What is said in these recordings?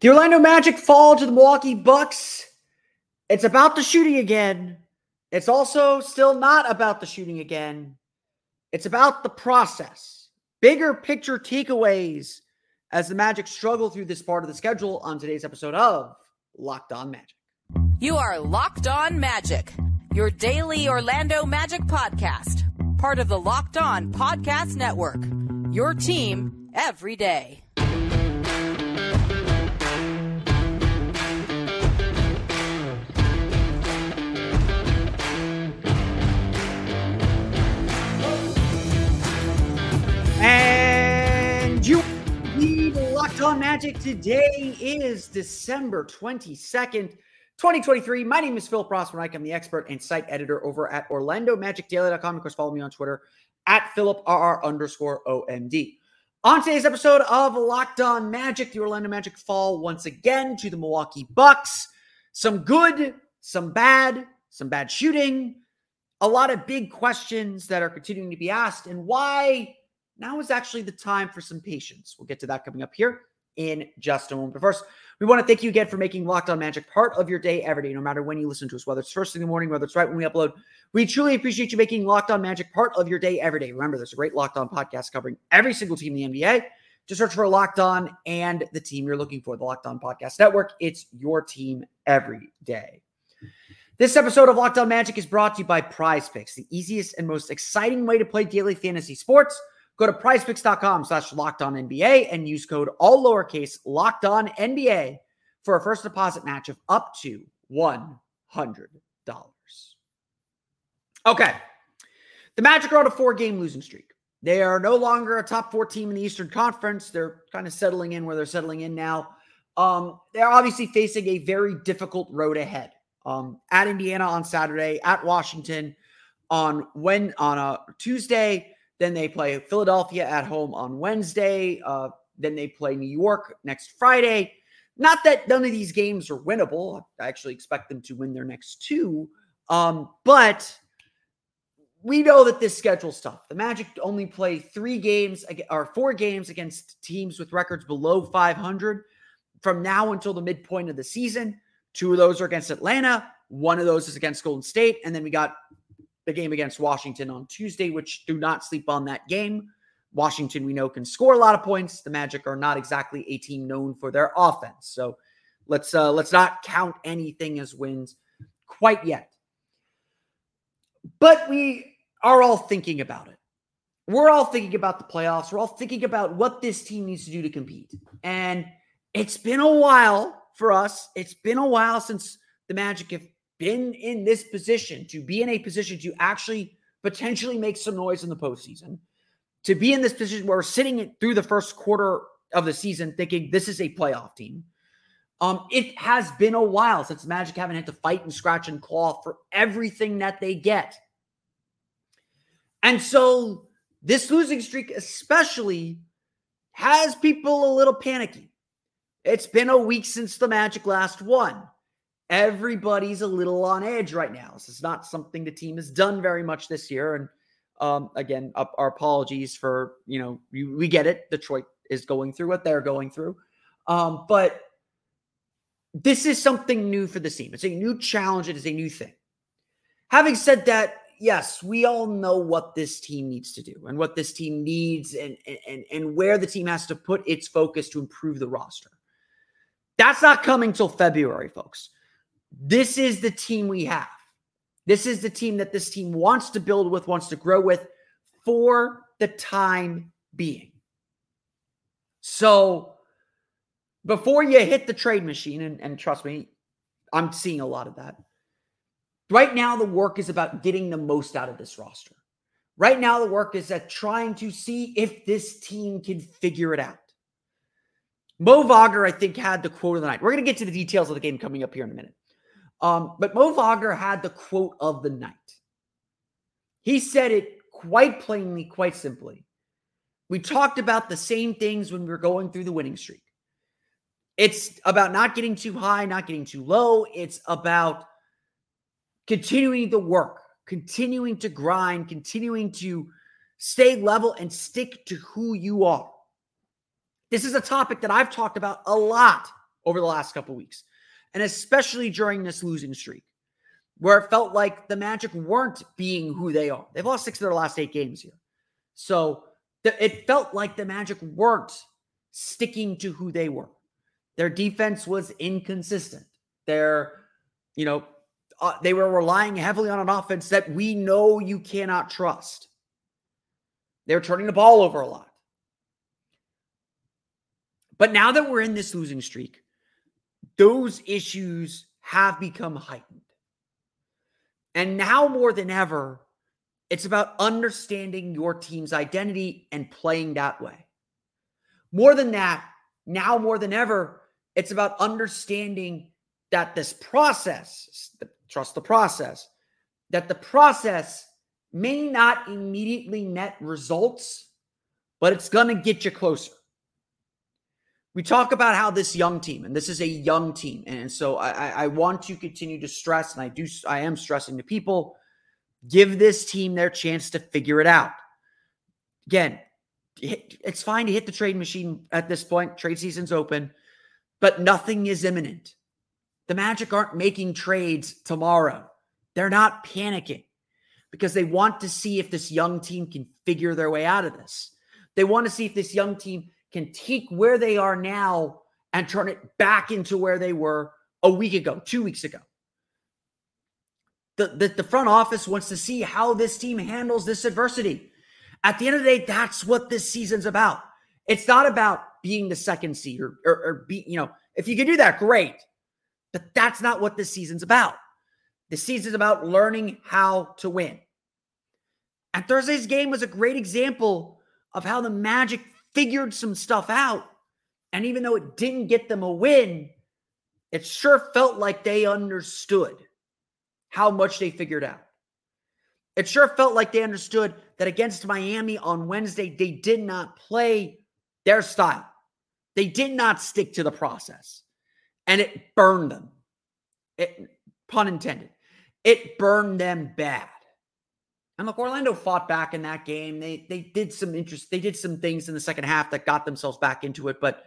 The Orlando Magic fall to the Milwaukee Bucks. It's about the shooting again. It's also still not about the shooting again. It's about the process. Bigger picture takeaways as the Magic struggle through this part of the schedule on today's episode of Locked On Magic. You are Locked On Magic, your daily Orlando Magic podcast, part of the Locked On Podcast Network. Your team every day. And you need Locked On Magic. Today is December 22nd, 2023. My name is Phil Rossman. I'm the expert and site editor over at OrlandoMagicDaily.com. Of course, follow me on Twitter at PhilipRR underscore OMD. On today's episode of Locked On Magic, the Orlando Magic fall once again to the Milwaukee Bucks. Some good, some bad, some bad shooting, a lot of big questions that are continuing to be asked, and why now is actually the time for some patience. We'll get to that coming up here in just a moment. But first, we want to thank you again for making Locked On Magic part of your day every day, no matter when you listen to us, whether it's first thing in the morning, whether it's right when we upload. We truly appreciate you making Locked On Magic part of your day every day. Remember, there's a great Locked On podcast covering every single team in the NBA. Just search for Locked On and the team you're looking for, the Locked On Podcast Network. It's your team every day. This episode of Locked On Magic is brought to you by Prize Picks, the easiest and most exciting way to play daily fantasy sports. Go to prizepicks.com slash locked on NBA and use code all lowercase locked on NBA for a first deposit match of up to $100. Okay. The Magic are on a four game losing streak. They are no longer a top four team in the Eastern Conference. They're kind of settling in where they're settling in now. Um, they're obviously facing a very difficult road ahead. Um, at Indiana on Saturday, at Washington on when on a Tuesday, then they play Philadelphia at home on Wednesday. Uh, then they play New York next Friday. Not that none of these games are winnable. I actually expect them to win their next two. Um, but we know that this schedule's tough. The Magic only play three games or four games against teams with records below 500 from now until the midpoint of the season. Two of those are against Atlanta. One of those is against Golden State. And then we got the game against Washington on Tuesday, which do not sleep on that game. Washington, we know, can score a lot of points. The Magic are not exactly a team known for their offense. So let's uh let's not count anything as wins quite yet. But we are all thinking about it. We're all thinking about the playoffs. We're all thinking about what this team needs to do to compete. And it's been a while for us. It's been a while since the Magic have been in this position to be in a position to actually potentially make some noise in the postseason, to be in this position where we're sitting through the first quarter of the season thinking this is a playoff team. Um, it has been a while since the Magic haven't had to fight and scratch and claw for everything that they get. And so this losing streak, especially, has people a little panicky. It's been a week since the Magic last won everybody's a little on edge right now. This is not something the team has done very much this year. And um, again, our apologies for, you know, we, we, get it. Detroit is going through what they're going through. Um, but this is something new for the team. It's a new challenge. It is a new thing. Having said that, yes, we all know what this team needs to do and what this team needs and, and, and where the team has to put its focus to improve the roster. That's not coming till February, folks. This is the team we have. This is the team that this team wants to build with, wants to grow with for the time being. So before you hit the trade machine, and, and trust me, I'm seeing a lot of that. Right now, the work is about getting the most out of this roster. Right now, the work is at trying to see if this team can figure it out. Mo Wagner, I think, had the quote of the night. We're going to get to the details of the game coming up here in a minute. Um, but Mo Wagner had the quote of the night. He said it quite plainly, quite simply. We talked about the same things when we were going through the winning streak. It's about not getting too high, not getting too low. It's about continuing the work, continuing to grind, continuing to stay level and stick to who you are. This is a topic that I've talked about a lot over the last couple weeks, and especially during this losing streak, where it felt like the Magic weren't being who they are. They've lost six of their last eight games here. So the, it felt like the Magic weren't sticking to who they were. Their defense was inconsistent. Their, you know, uh, they were relying heavily on an offense that we know you cannot trust. They were turning the ball over a lot. But now that we're in this losing streak, those issues have become heightened. And now more than ever, it's about understanding your team's identity and playing that way. More than that, now more than ever, it's about understanding that this process, trust the process, that the process may not immediately net results, but it's going to get you closer. We talk about how this young team, and this is a young team, and so I, I want to continue to stress, and I do, I am stressing to people, give this team their chance to figure it out. Again, it's fine to hit the trade machine at this point. Trade season's open, but nothing is imminent. The Magic aren't making trades tomorrow. They're not panicking because they want to see if this young team can figure their way out of this. They want to see if this young team can take where they are now and turn it back into where they were a week ago, two weeks ago. The, the, the front office wants to see how this team handles this adversity. At the end of the day, that's what this season's about. It's not about being the second seed or, or, or be, you know, if you can do that, great. But that's not what this season's about. The season's about learning how to win. And Thursday's game was a great example of how the Magic figured some stuff out. And even though it didn't get them a win, it sure felt like they understood how much they figured out. It sure felt like they understood that against Miami on Wednesday, they did not play their style. They did not stick to the process. And it burned them. It, pun intended. It burned them bad. And look, Orlando fought back in that game. They they did some interest, they did some things in the second half that got themselves back into it, but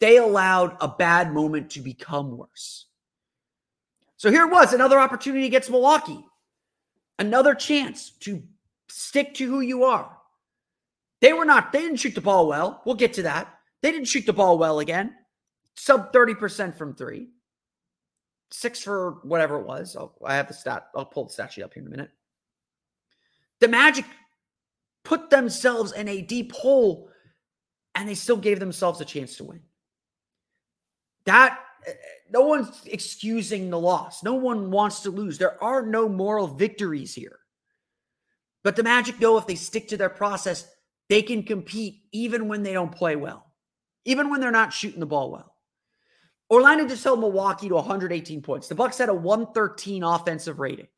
they allowed a bad moment to become worse. So here it was, another opportunity against Milwaukee. Another chance to stick to who you are. They were not, they didn't shoot the ball well. We'll get to that. They didn't shoot the ball well again. Sub 30% from three. Six for whatever it was. I'll, I have the stat. I'll pull the stat sheet up here in a minute. The Magic put themselves in a deep hole and they still gave themselves a chance to win. That eh, no one's excusing the loss. No one wants to lose. There are no moral victories here. But the Magic know if they stick to their process, they can compete even when they don't play well, even when they're not shooting the ball well. Orlando just held Milwaukee to 118 points. The Bucks had a 113 offensive rating.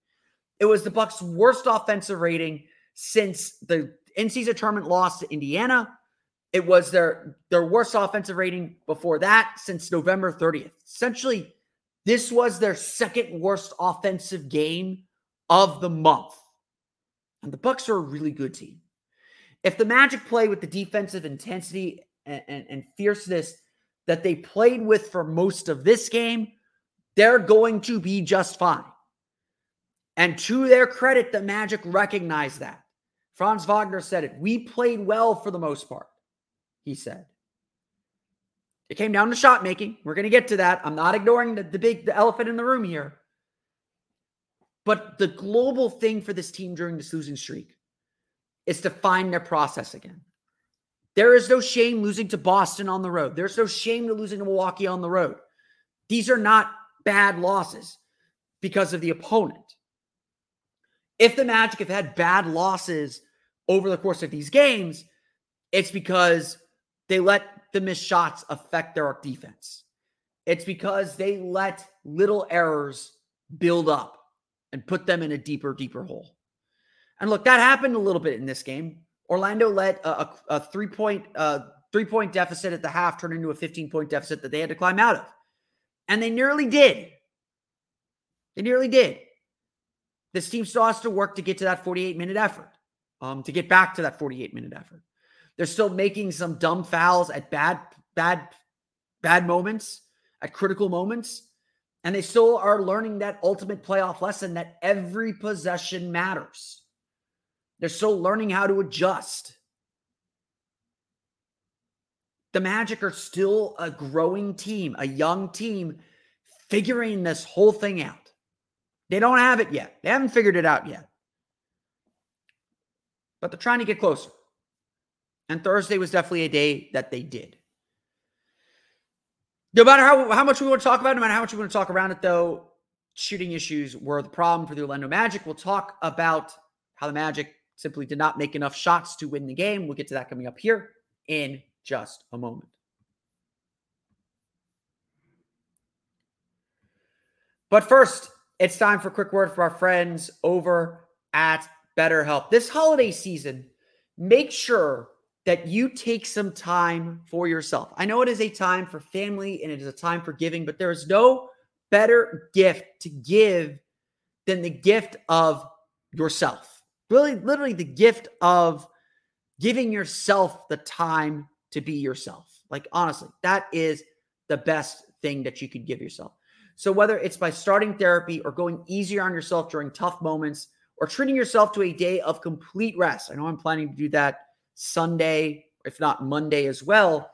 It was the Bucks' worst offensive rating since the in-season tournament loss to Indiana. It was their their worst offensive rating before that since November 30th. Essentially, this was their second worst offensive game of the month. And the Bucks are a really good team. If the Magic play with the defensive intensity and, and, and fierceness that they played with for most of this game, they're going to be just fine. And to their credit, the Magic recognized that. Franz Wagner said it. We played well for the most part, he said. It came down to shot making. We're going to get to that. I'm not ignoring the, the big the elephant in the room here. But the global thing for this team during this losing streak is to find their process again. There is no shame losing to Boston on the road. There's no shame to losing to Milwaukee on the road. These are not bad losses because of the opponent. If the Magic have had bad losses over the course of these games, it's because they let the missed shots affect their defense. It's because they let little errors build up and put them in a deeper, deeper hole. And look, that happened a little bit in this game. Orlando let a, a, a three point uh, three point deficit at the half turn into a 15 point deficit that they had to climb out of. And they nearly did. They nearly did. This team still has to work to get to that 48 minute effort, um, to get back to that 48 minute effort. They're still making some dumb fouls at bad, bad, bad moments at critical moments. And they still are learning that ultimate playoff lesson that every possession matters. They're still learning how to adjust. The Magic are still a growing team, a young team, figuring this whole thing out. They don't have it yet. They haven't figured it out yet. But they're trying to get closer. And Thursday was definitely a day that they did. No matter how, how much we want to talk about no matter how much we want to talk around it, though, shooting issues were the problem for the Orlando Magic. We'll talk about how the Magic simply did not make enough shots to win the game. We'll get to that coming up here in just a moment. But first, it's time for a quick word for our friends over at BetterHelp. This holiday season, make sure that you take some time for yourself. I know it is a time for family and it is a time for giving, but there is no better gift to give than the gift of yourself. Really, literally, the gift of giving yourself the time to be yourself. Like, honestly, that is the best thing that you could give yourself. So, whether it's by starting therapy or going easier on yourself during tough moments or treating yourself to a day of complete rest, I know I'm planning to do that Sunday, if not Monday as well.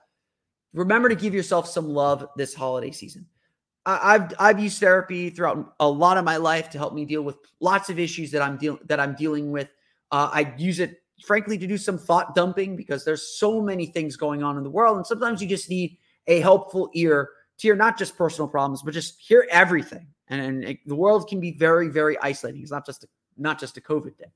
Remember to give yourself some love this holiday season. I've I've used therapy throughout a lot of my life to help me deal with lots of issues that I'm dealing that I'm dealing with. Uh, I use it frankly to do some thought dumping because there's so many things going on in the world, and sometimes you just need a helpful ear to hear not just personal problems, but just hear everything. And, and it, the world can be very very isolating. It's not just a, not just a COVID thing.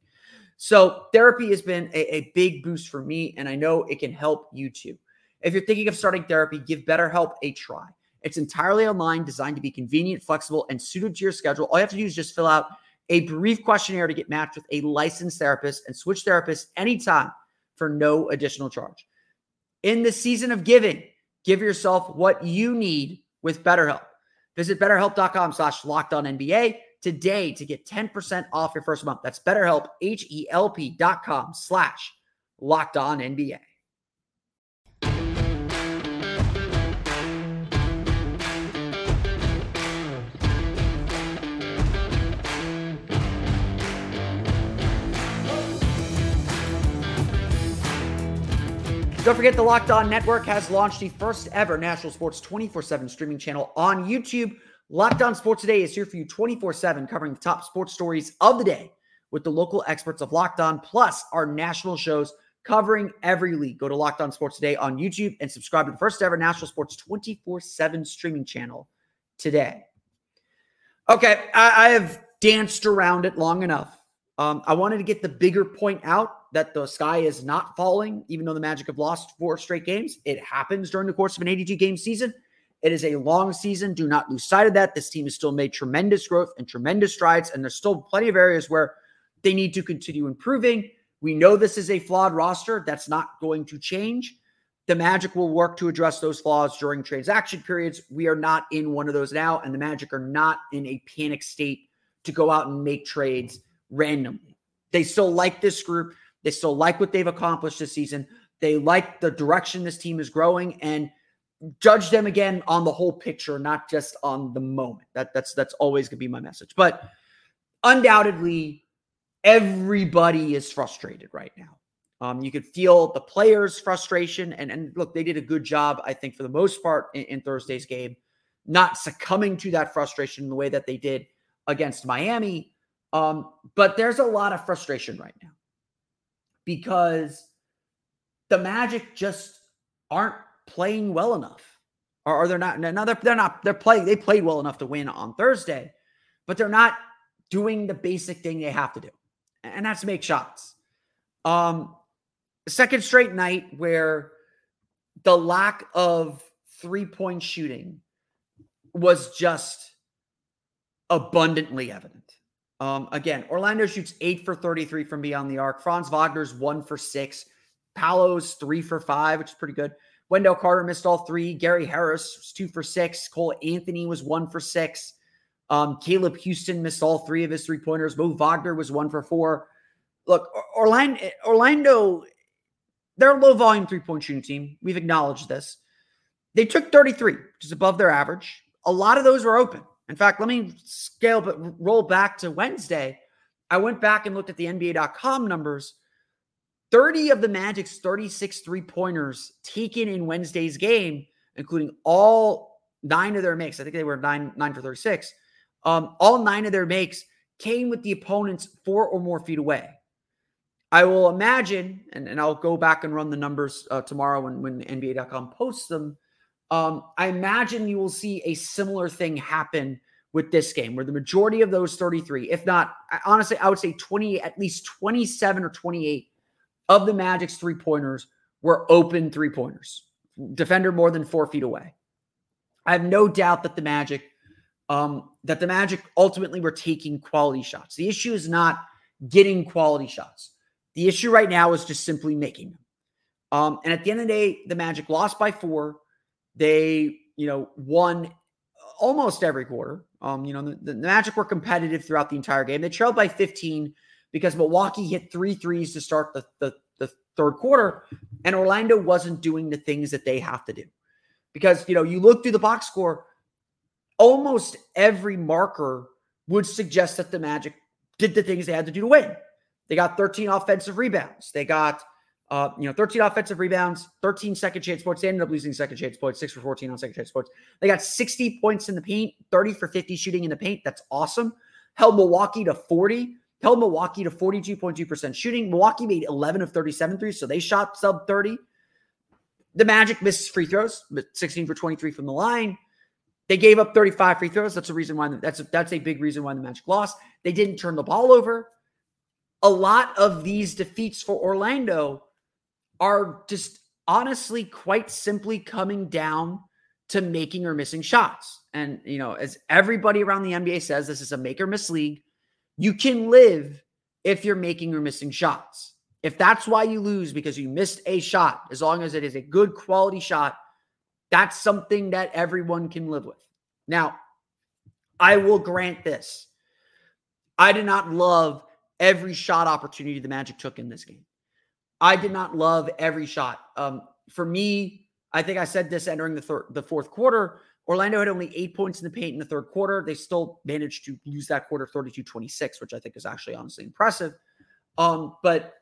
So therapy has been a, a big boost for me, and I know it can help you too. If you're thinking of starting therapy, give BetterHelp a try. It's entirely online, designed to be convenient, flexible, and suited to your schedule. All you have to do is just fill out a brief questionnaire to get matched with a licensed therapist and switch therapists anytime for no additional charge. In the season of giving, give yourself what you need with BetterHelp. Visit betterhelp.com slash locked on NBA today to get 10% off your first month. That's BetterHelp, H-E-L-P dot com slash locked on NBA. Don't forget the Locked On Network has launched the first ever national sports 24 7 streaming channel on YouTube. Locked On Sports Today is here for you 24 7, covering the top sports stories of the day with the local experts of Locked On, plus our national shows covering every league. Go to Locked On Sports Today on YouTube and subscribe to the first ever national sports 24 7 streaming channel today. Okay, I, I have danced around it long enough. Um, I wanted to get the bigger point out that the sky is not falling, even though the Magic have lost four straight games. It happens during the course of an 82 game season. It is a long season. Do not lose sight of that. This team has still made tremendous growth and tremendous strides, and there's still plenty of areas where they need to continue improving. We know this is a flawed roster. That's not going to change. The Magic will work to address those flaws during transaction periods. We are not in one of those now, and the Magic are not in a panic state to go out and make trades randomly. They still like this group. They still like what they've accomplished this season. They like the direction this team is growing and judge them again on the whole picture, not just on the moment. That that's that's always going to be my message. But undoubtedly, everybody is frustrated right now. Um, you could feel the players' frustration, and and look, they did a good job, I think, for the most part in, in Thursday's game, not succumbing to that frustration in the way that they did against Miami. Um, but there's a lot of frustration right now because the Magic just aren't playing well enough. Or, or they're not, no, they're, they're not, they're playing, they played well enough to win on Thursday, but they're not doing the basic thing they have to do. And that's make shots. Um, second straight night where the lack of three point shooting was just abundantly evident. Um, again, Orlando shoots eight for 33 from beyond the arc. Franz Wagner's one for six. Paolo's three for five, which is pretty good. Wendell Carter missed all three. Gary Harris was two for six. Cole Anthony was one for six. Um, Caleb Houstan missed all three of his three pointers. Mo Wagner was one for four. Look, Orlando, Orlando, they're a low volume three point shooting team. We've acknowledged this. They took 33, which is above their average. A lot of those were open. In fact, let me scale, but roll back to Wednesday. I went back and looked at the NBA.com numbers. 30 of the Magic's 36 three pointers taken in Wednesday's game, including all nine of their makes. I think they were nine, nine for 36. Um, all nine of their makes came with the opponents four or more feet away. I will imagine, and, and I'll go back and run the numbers uh, tomorrow when, when NBA.com posts them. Um, I imagine you will see a similar thing happen with this game, where the majority of those 33, if not, honestly, I would say 20, at least 27 or 28 of the Magic's three pointers were open three pointers, defender more than four feet away. I have no doubt that the Magic, um, that the Magic ultimately were taking quality shots. The issue is not getting quality shots. The issue right now is just simply making them. Um, and at the end of the day, the Magic lost by four. They, you know, won almost every quarter. Um, you know, the, the Magic were competitive throughout the entire game. They trailed by 15 because Milwaukee hit three threes to start the, the, the third quarter, and Orlando wasn't doing the things that they have to do. Because, you know, you look through the box score, almost every marker would suggest that the Magic did the things they had to do to win. They got 13 offensive rebounds. They got uh, you know, 13 offensive rebounds, 13 second chance points. They ended up losing second chance points, six for 14 on second chance points. They got 60 points in the paint, 30 for 50 shooting in the paint. That's awesome. Held Milwaukee to 40, held Milwaukee to 42.2% shooting. Milwaukee made 11 of 37 threes, so they shot sub 30. The Magic missed free throws, but 16 for 23 from the line. They gave up 35 free throws. That's a reason why that's a, that's a big reason why the Magic lost. They didn't turn the ball over. A lot of these defeats for Orlando are just honestly quite simply coming down to making or missing shots. And, you know, as everybody around the NBA says, this is a make or miss league. You can live if you're making or missing shots. If that's why you lose because you missed a shot, as long as it is a good quality shot, that's something that everyone can live with. Now, I will grant this. I did not love every shot opportunity the Magic took in this game. I did not love every shot. Um, for me, I think I said this entering the third, the fourth quarter. Orlando had only eight points in the paint in the third quarter. They still managed to lose that quarter 32 26, which I think is actually honestly impressive. Um, but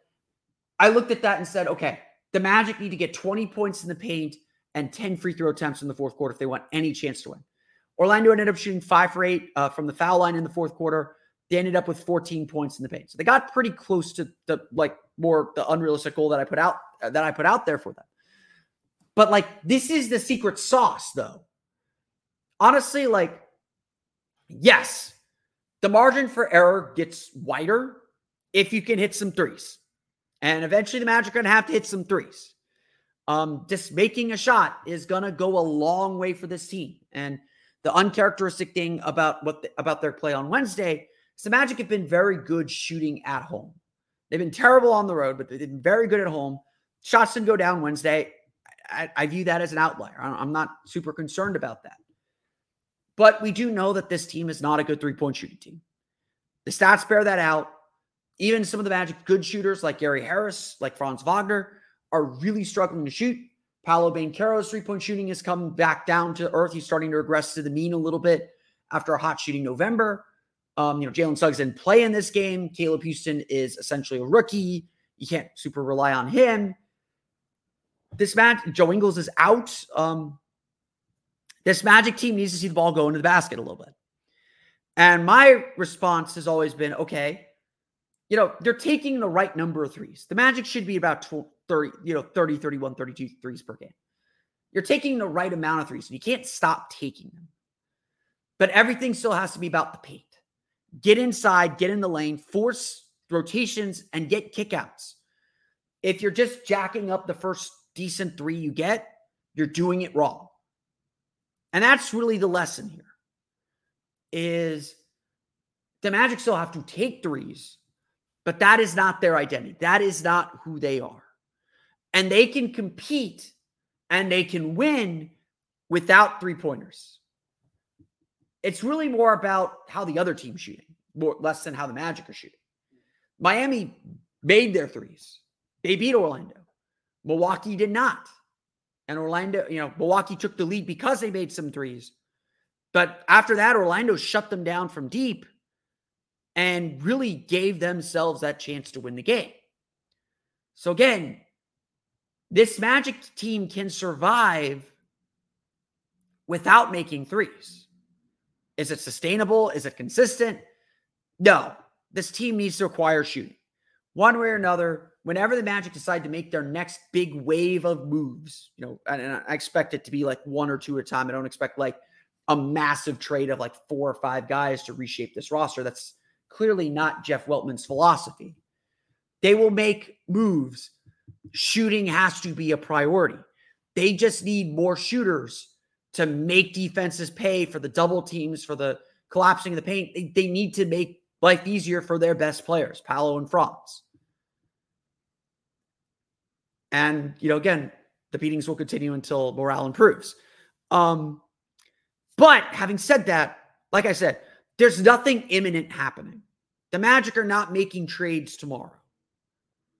I looked at that and said, okay, the Magic need to get 20 points in the paint and 10 free throw attempts in the fourth quarter if they want any chance to win. Orlando ended up shooting five for eight uh, from the foul line in the fourth quarter. They ended up with 14 points in the paint. So they got pretty close to the like more the unrealistic goal that I put out that I put out there for them. But like this is the secret sauce though. Honestly, like yes, the margin for error gets wider if you can hit some threes. And eventually the Magic are going to have to hit some threes. Um, just making a shot is going to go a long way for this team. And the uncharacteristic thing about what the, about their play on Wednesday is the Magic have been very good shooting at home. They've been terrible on the road, but they've been very good at home. Shots didn't go down Wednesday. I, I view that as an outlier. I'm not super concerned about that. But we do know that this team is not a good three point shooting team. The stats bear that out. Even some of the Magic good shooters like Gary Harris, like Franz Wagner, are really struggling to shoot. Paolo Banchero's three point shooting has come back down to earth. He's starting to regress to the mean a little bit after a hot shooting November. Um, you know, Jalen Suggs didn't play in this game. Caleb Houstan is essentially a rookie. You can't super rely on him. This match, Joe Ingles is out. Um, this Magic team needs to see the ball go into the basket a little bit. And my response has always been okay, you know, they're taking the right number of threes. The Magic should be about 30, you know, 30, 31, 32 threes per game. You're taking the right amount of threes, and you can't stop taking them. But everything still has to be about the paint get inside, get in the lane, force rotations, and get kickouts. If you're just jacking up the first decent three you get, you're doing it wrong. And that's really the lesson here is the Magic still have to take threes, but that is not their identity. That is not who they are. And they can compete and they can win without three pointers. It's really more about how the other team's shooting, more less than how the Magic are shooting. Miami made their threes. They beat Orlando. Milwaukee did not. And Orlando, you know, Milwaukee took the lead because they made some threes. But after that, Orlando shut them down from deep and really gave themselves that chance to win the game. So again, this Magic team can survive without making threes. Is it sustainable? Is it consistent? No. This team needs to acquire shooting. One way or another, whenever the Magic decide to make their next big wave of moves, you know, and, I expect it to be like one or two at a time. I don't expect like a massive trade of like four or five guys to reshape this roster. That's clearly not Jeff Weltman's philosophy. They will make moves. Shooting has to be a priority. They just need more shooters to make defenses pay for the double teams, for the collapsing of the paint. They, they need to make life easier for their best players, Paolo and Franz. And, you know, again, the beatings will continue until morale improves. Um, but having said that, like I said, there's nothing imminent happening. The Magic are not making trades tomorrow.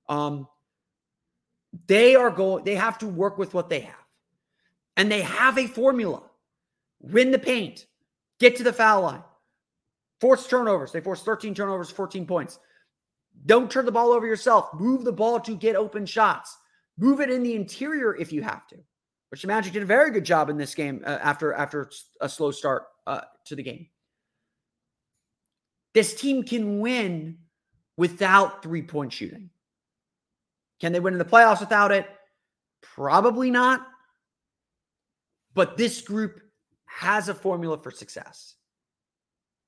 Um, they are going, they have to work with what they have. And they have a formula win the paint, get to the foul line, force turnovers. They force 13 turnovers, 14 points. Don't turn the ball over yourself. Move the ball to get open shots. Move it in the interior if you have to, which the Magic did a very good job in this game uh, after after a slow start uh, to the game. This team can win without three point shooting. Can they win in the playoffs without it? Probably not. But this group has a formula for success.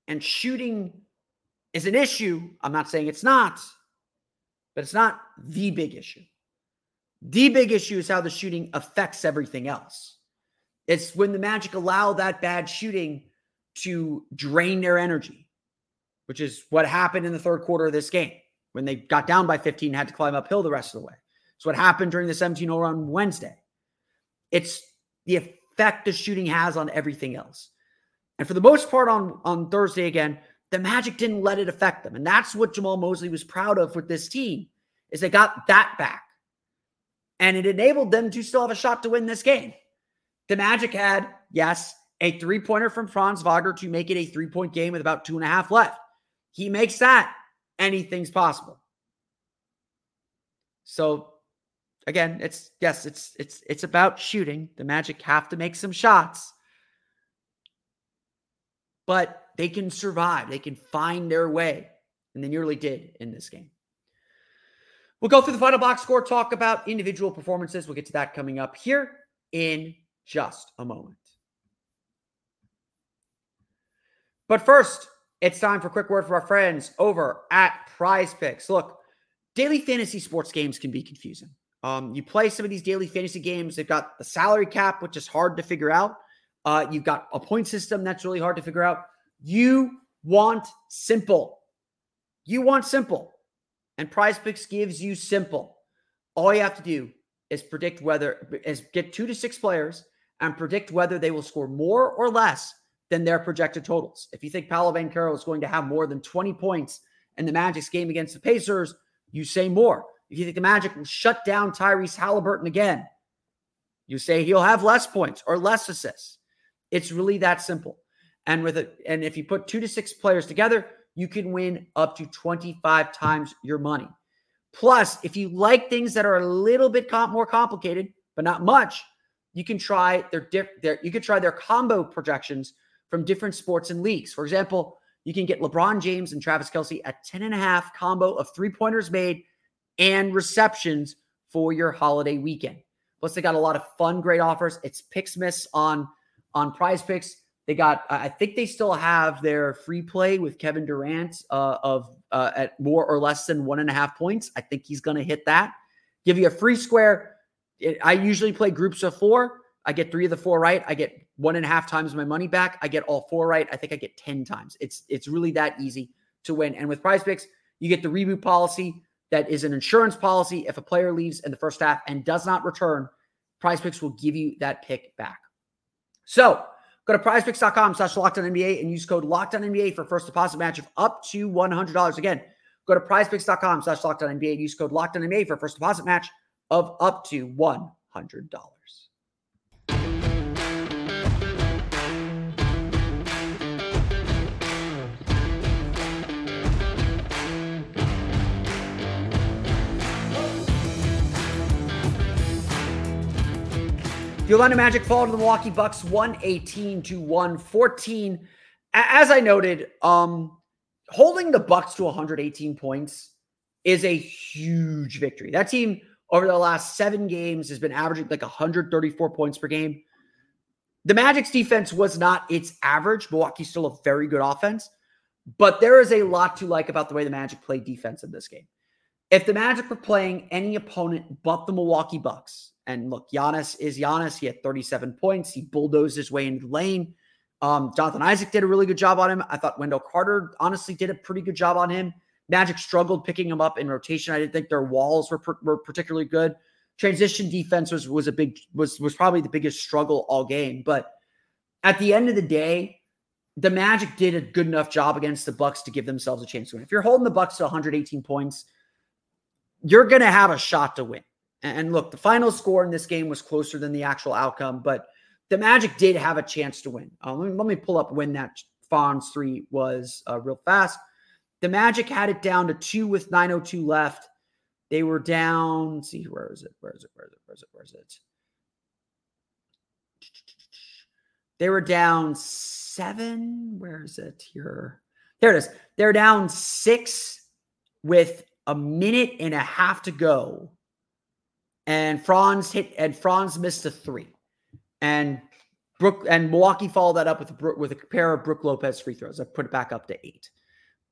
And shooting is an issue. I'm not saying it's not, but it's not the big issue. The big issue is how the shooting affects everything else. It's when the Magic allow that bad shooting to drain their energy, which is what happened in the third quarter of this game when they got down by 15 had to climb uphill the rest of the way. It's what happened during the 17 0 run Wednesday. It's the effect the shooting has on everything else. And for the most part on, on Thursday again, the Magic didn't let it affect them. And that's what Jamahl Mosley was proud of with this team is they got that back. And it enabled them to still have a shot to win this game. The Magic had, yes, a three-pointer from Franz Wagner to make it a three-point game with about two and a half left. He makes that. Anything's possible. So again, it's yes, it's it's it's about shooting. The Magic have to make some shots. But they can survive. They can find their way. And they nearly did in this game. We'll go through the final box score, talk about individual performances. We'll get to that coming up here in just a moment. But first, it's time for a quick word from our friends over at Prize Picks. Look, daily fantasy sports games can be confusing. Um, you play some of these daily fantasy games. They've got the salary cap, which is hard to figure out. Uh, you've got a point system that's really hard to figure out. You want simple. You want simple. And Prize Picks gives you simple. All you have to do is predict whether is get two to six players and predict whether they will score more or less than their projected totals. If you think Paolo Banchero is going to have more than 20 points in the Magic's game against the Pacers, you say more. If you think the Magic will shut down Tyrese Halliburton again, you say he'll have less points or less assists. It's really that simple. And with it, and if you put two to six players together, you can win up to 25 times your money. Plus, if you like things that are a little bit comp- more complicated, but not much, you can try their, diff- their you can try their combo projections from different sports and leagues. For example, you can get LeBron James and Travis Kelce at 10 and a half combo of three pointers made and receptions for your holiday weekend. Plus, they got a lot of fun, great offers. It's Picksmas on on Prize Picks. They got, I think they still have their free play with Kevin Durant uh, of uh, at more or less than one and a half points. I think he's going to hit that. Give you a free square. It, I usually play groups of four. I get three of the four right. I get one and a half times my money back. I get all four right. I think I get 10 times. It's it's really that easy to win. And with prize picks, you get the reboot policy that is an insurance policy. If a player leaves in the first half and does not return, prize picks will give you that pick back. So go to prizepicks.com slash NBA and use code NBA for first deposit match of up to $100. Again, go to prizepicks.com slash NBA and use code NBA for first deposit match of up to $100. The Orlando Magic fall to the Milwaukee Bucks 118 to 114. As I noted, um, holding the Bucks to 118 points is a huge victory. That team over the last seven games has been averaging like 134 points per game. The Magic's defense was not its average. Milwaukee's still a very good offense, but there is a lot to like about the way the Magic played defense in this game. If the Magic were playing any opponent but the Milwaukee Bucks, and look, Giannis is Giannis. He had 37 points. He bulldozed his way into the lane. Um, Jonathan Isaac did a really good job on him. I thought Wendell Carter honestly did a pretty good job on him. Magic struggled picking him up in rotation. I didn't think their walls were, were particularly good. Transition defense was was a big was was probably the biggest struggle all game. But at the end of the day, the Magic did a good enough job against the Bucks to give themselves a chance to win. If you're holding the Bucks to 118 points, you're going to have a shot to win. And look, the final score in this game was closer than the actual outcome, but the Magic did have a chance to win. Uh, let, me, let, me, pull up when that Fonz three was uh, real fast. The Magic had it down to two with 902 left. They were down. see, where is it? Where is it? Where is it? Where is it? Where is it? They were down seven. Where is it here? There it is. They're down six with a minute and a half to go. And Franz hit and Franz missed a three. And Brook and Milwaukee followed that up with with a pair of Brook Lopez free throws. I put it back up to eight.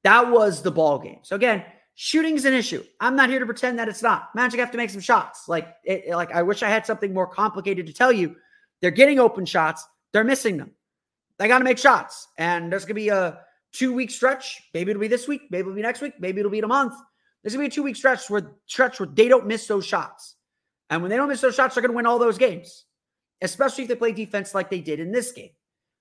That was the ball game. So again, shooting's an issue. I'm not here to pretend that it's not. Magic have to make some shots. Like it, like I wish I had something more complicated to tell you. They're getting open shots. They're missing them. They got to make shots. And there's to be a two week stretch. Maybe it'll be this week. Maybe it'll be next week. Maybe it'll be in a month. There's to be a two week stretch where stretch where they don't miss those shots. And when they don't miss those shots, they're going to win all those games, especially if they play defense like they did in this game.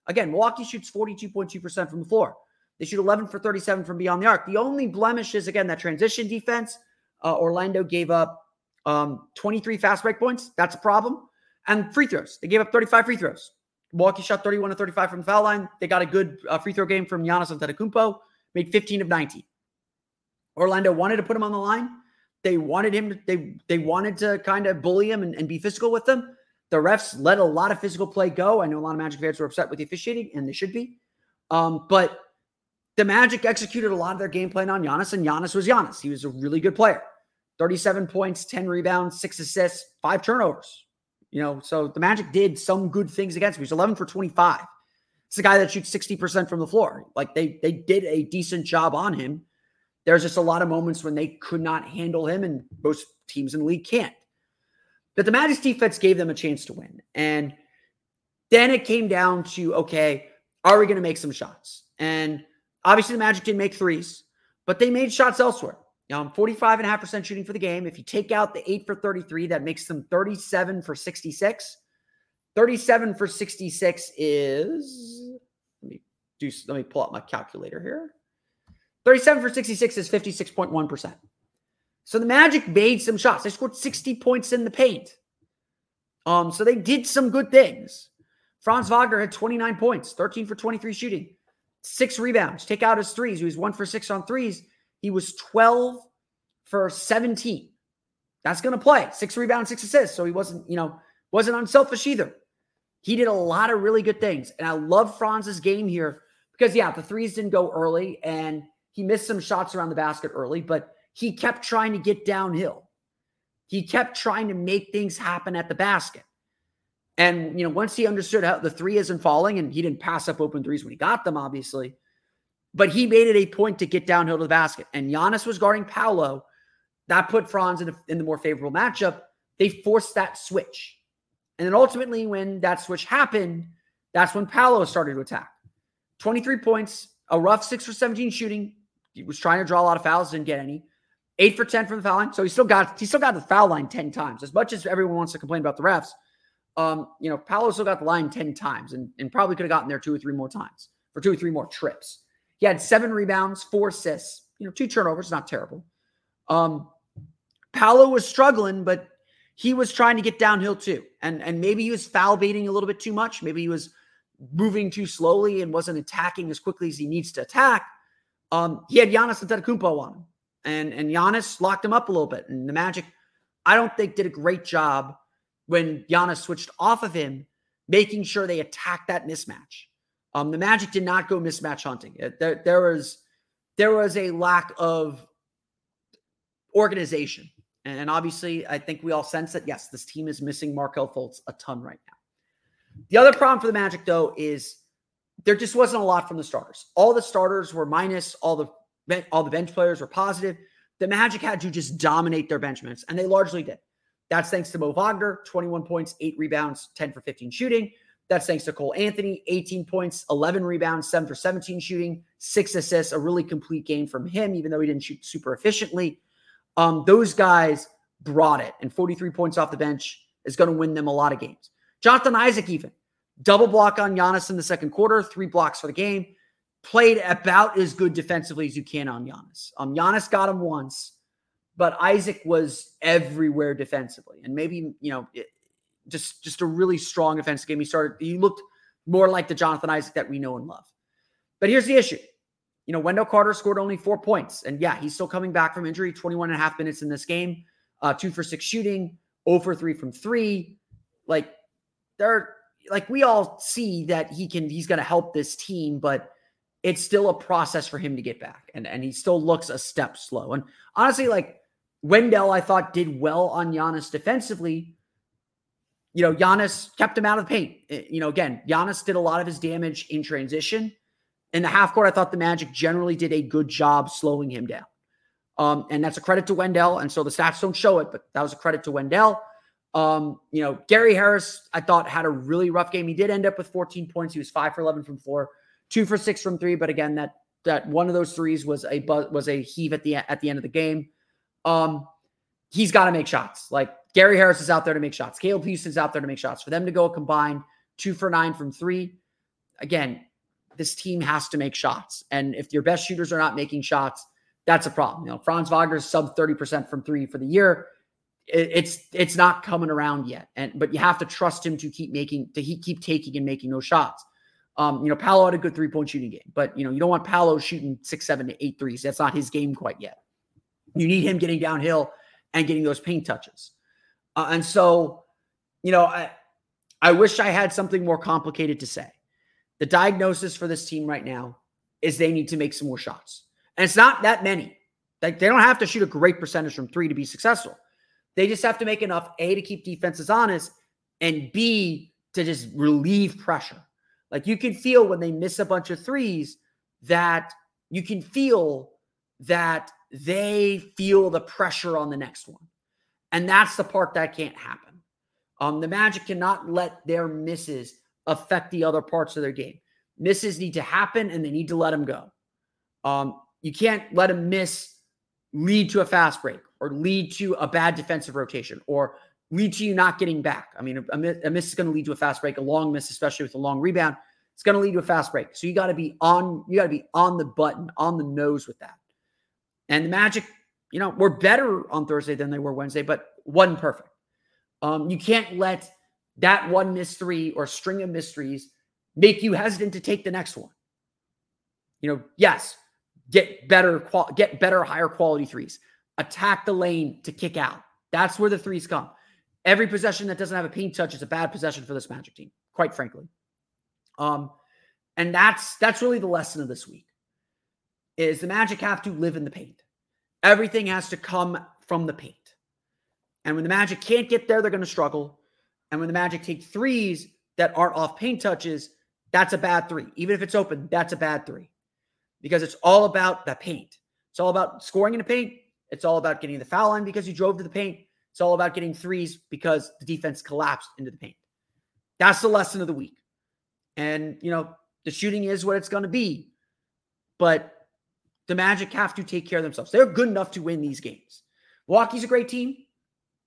Again, Milwaukee shoots 42.2% from the floor. They shoot 11 for 37 from beyond the arc. The only blemish is, again, that transition defense. Uh, Orlando gave up um, 23 fast break points. That's a problem. And free throws. They gave up 35 free throws. Milwaukee shot 31 to 35 from the foul line. They got a good uh, free throw game from Giannis Antetokounmpo. Made 15 of 19. Orlando wanted to put him on the line. They wanted him. To, they they wanted to kind of bully him and, and be physical with them. The refs let a lot of physical play go. I know a lot of Magic fans were upset with the officiating, and they should be. Um, but the Magic executed a lot of their game plan on Giannis, and Giannis was Giannis. He was a really good player. 37 points, 10 rebounds, six assists, five turnovers. You know, so the Magic did some good things against him. He's 11 for 25. It's a guy that shoots 60% from the floor. Like they they did a decent job on him. There's just a lot of moments when they could not handle him, and most teams in the league can't. But the Magic's defense gave them a chance to win. And then it came down to okay, are we going to make some shots? And obviously, the Magic didn't make threes, but they made shots elsewhere. Um, 45.5% shooting for the game. If you take out the 8 for 33, that makes them 37 for 66. 37 for 66 is let me do let me pull up my calculator here. 37 for 66 is 56.1%. So the Magic made some shots. They scored 60 points in the paint. Um, so they did some good things. Franz Wagner had 29 points, 13 for 23 shooting, six rebounds. Take out his threes. He was one for six on threes. He was 12 for 17. That's going to play. Six rebounds, six assists. So he wasn't, you know, wasn't unselfish either. He did a lot of really good things. And I love Franz's game here because, yeah, the threes didn't go early and he missed some shots around the basket early, but he kept trying to get downhill. He kept trying to make things happen at the basket. And, you know, once he understood how the three isn't falling and he didn't pass up open threes when he got them, obviously, but he made it a point to get downhill to the basket. And Giannis was guarding Paolo. That put Franz in, a, in the more favorable matchup. They forced that switch. And then ultimately, when that switch happened, that's when Paolo started to attack. 23 points, a rough six for 17 shooting. He was trying to draw a lot of fouls, didn't get any. Eight for 10 from the foul line. So he still got he still got the foul line 10 times. As much as everyone wants to complain about the refs, um, you know, Paolo still got the line 10 times and, and probably could have gotten there two or three more times for two or three more trips. He had seven rebounds, four assists, you know, two turnovers, not terrible. Um, Paolo was struggling, but he was trying to get downhill too. And and maybe he was foul baiting a little bit too much. Maybe he was moving too slowly and wasn't attacking as quickly as he needs to attack. Um, he had Giannis Antetokounmpo on him, and and Giannis locked him up a little bit. And the Magic, I don't think, did a great job when Giannis switched off of him, making sure they attacked that mismatch. Um, the Magic did not go mismatch hunting. There, there was there was a lack of organization. And obviously, I think we all sense that yes, this team is missing Markelle Fultz a ton right now. The other problem for the Magic, though, is there just wasn't a lot from the starters. All the starters were minus, all the all the bench players were positive. The Magic had to just dominate their bench minutes, and they largely did. That's thanks to Mo Wagner, 21 points, eight rebounds, 10 for 15 shooting. That's thanks to Cole Anthony, 18 points, 11 rebounds, 7 for 17 shooting, six assists, a really complete game from him, even though he didn't shoot super efficiently. Um, those guys brought it, and 43 points off the bench is going to win them a lot of games. Jonathan Isaac, even double block on Giannis in the second quarter, three blocks for the game, played about as good defensively as you can on Giannis. Um, Giannis got him once, but Isaac was everywhere defensively, and maybe you know it, just just a really strong defensive game. He started, he looked more like the Jonathan Isaac that we know and love. But here's the issue. You know, Wendell Carter scored only four points. And yeah, he's still coming back from injury, 21 and a half minutes in this game, uh, two for six shooting, 0 for three from three. Like, they're like, we all see that he can, he's going to help this team, but it's still a process for him to get back. And, and he still looks a step slow. And honestly, like, Wendell, I thought, did well on Giannis defensively, you know, Giannis kept him out of the paint. Eh, you know, again, Giannis did a lot of his damage in transition. In the half court, I thought the Magic generally did a good job slowing him down. Um, and that's a credit to Wendell. And so the stats don't show it, but that was a credit to Wendell. Um, you know, Gary Harris, I thought had a really rough game. He did end up with 14 points. He was five for 11 from four, two for six from three. But again, that that one of those threes was a was a heave at the at the end of the game. Um, he's got to make shots. Like Gary Harris is out there to make shots. Caleb Houstan's out there to make shots. For them to go combined two for nine from three, again, this team has to make shots. And if your best shooters are not making shots, that's a problem. You know, Franz Wagner's sub 30% from three for the year. It, it's it's not coming around yet. And but you have to trust him to keep making to keep taking and making those shots. Um, you know, Paolo had a good three-point shooting game, but you know, you don't want Paolo shooting six, seven to eight threes. That's not his game quite yet. You need him getting downhill and getting those paint touches. Uh, and so, you know, I, I wish I had something more complicated to say. The diagnosis for this team right now is they need to make some more shots. And it's not that many. Like they don't have to shoot a great percentage from three to be successful. They just have to make enough A to keep defenses honest and B to just relieve pressure. Like you can feel when they miss a bunch of threes that you can feel that they feel the pressure on the next one. And that's the part that can't happen. Um, the Magic cannot let their misses affect the other parts of their game. Misses need to happen and they need to let them go. Um, you can't let them miss lead to a fast break or lead to a bad defensive rotation or lead to you not getting back. I mean, a, a miss is going to lead to a fast break, a long miss, especially with a long rebound, it's going to lead to a fast break. So you got to be on, you got to be on the button, on the nose with that. And the Magic, you know, were better on Thursday than they were Wednesday, but wasn't perfect. Um, you can't let that one miss three or string of mysteries make you hesitant to take the next one. You know, yes, get better, qual- get better, higher quality threes. Attack the lane to kick out. That's where the threes come. Every possession that doesn't have a paint touch is a bad possession for this Magic team, quite frankly. Um, and that's that's really the lesson of this week is the Magic have to live in the paint. Everything has to come from the paint. And when the Magic can't get there, they're going to struggle. And when the Magic take threes that aren't off paint touches, that's a bad three. Even if it's open, that's a bad three because it's all about the paint. It's all about scoring in the paint. It's all about getting the foul line because you drove to the paint. It's all about getting threes because the defense collapsed into the paint. That's the lesson of the week. And, you know, the shooting is what it's going to be. But the Magic have to take care of themselves. They're good enough to win these games. Milwaukee's a great team.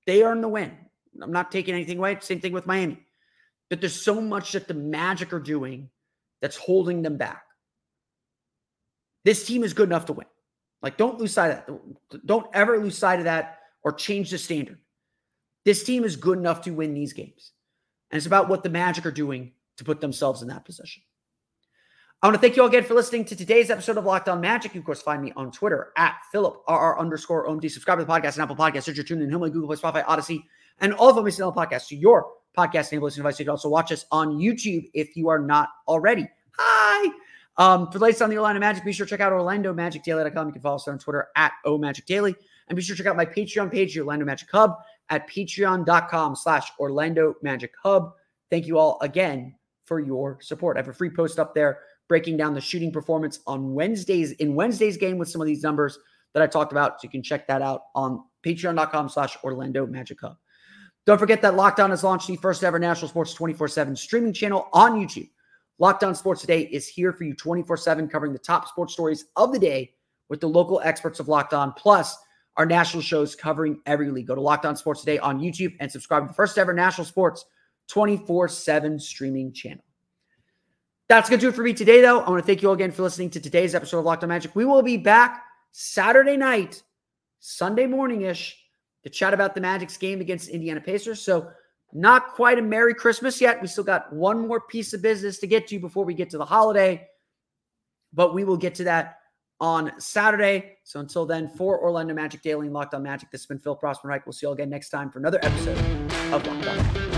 They earn the win. I'm not taking anything away. Same thing with Miami. But there's so much that the Magic are doing that's holding them back. This team is good enough to win. Like, don't lose sight of that. Don't ever lose sight of that or change the standard. This team is good enough to win these games. And it's about what the Magic are doing to put themselves in that position. I want to thank you all again for listening to today's episode of Locked On Magic. You, of course, find me on Twitter at Philip RR underscore OMD. Subscribe to the podcast and Apple Podcasts, Stitcher, TuneIn, Himalaya, Google Play, Spotify, Audacy, and all of them is on the podcast. So your podcast enable listening device. You can also watch us on YouTube if you are not already. Hi. Um, for the latest on the Orlando Magic, be sure to check out OrlandoMagicDaily.com. You can follow us on Twitter at OMagicDaily. And be sure to check out my Patreon page, the Orlando Magic Hub, at patreon.com slash Orlando Magic Hub. Thank you all again for your support. I have a free post up there breaking down the shooting performance on Wednesdays in Wednesday's game with some of these numbers that I talked about. So you can check that out on patreon.com slash Orlando Magic Hub. Don't forget that Locked On has launched the first ever national sports 24 7 streaming channel on YouTube. Locked On Sports Today is here for you 24 7, covering the top sports stories of the day with the local experts of Locked On, plus our national shows covering every league. Go to Locked On Sports Today on YouTube and subscribe to the first ever national sports 24 7 streaming channel. That's going to do it for me today, though. I want to thank you all again for listening to today's episode of Locked On Magic. We will be back Saturday night, Sunday morning ish to chat about the Magic's game against Indiana Pacers. So, not quite a Merry Christmas yet. We still got one more piece of business to get to before we get to the holiday, but we will get to that on Saturday. So, until then, for Orlando Magic Daily and Locked On Magic, this has been Phil Prosper. We'll see you all again next time for another episode of Locked On.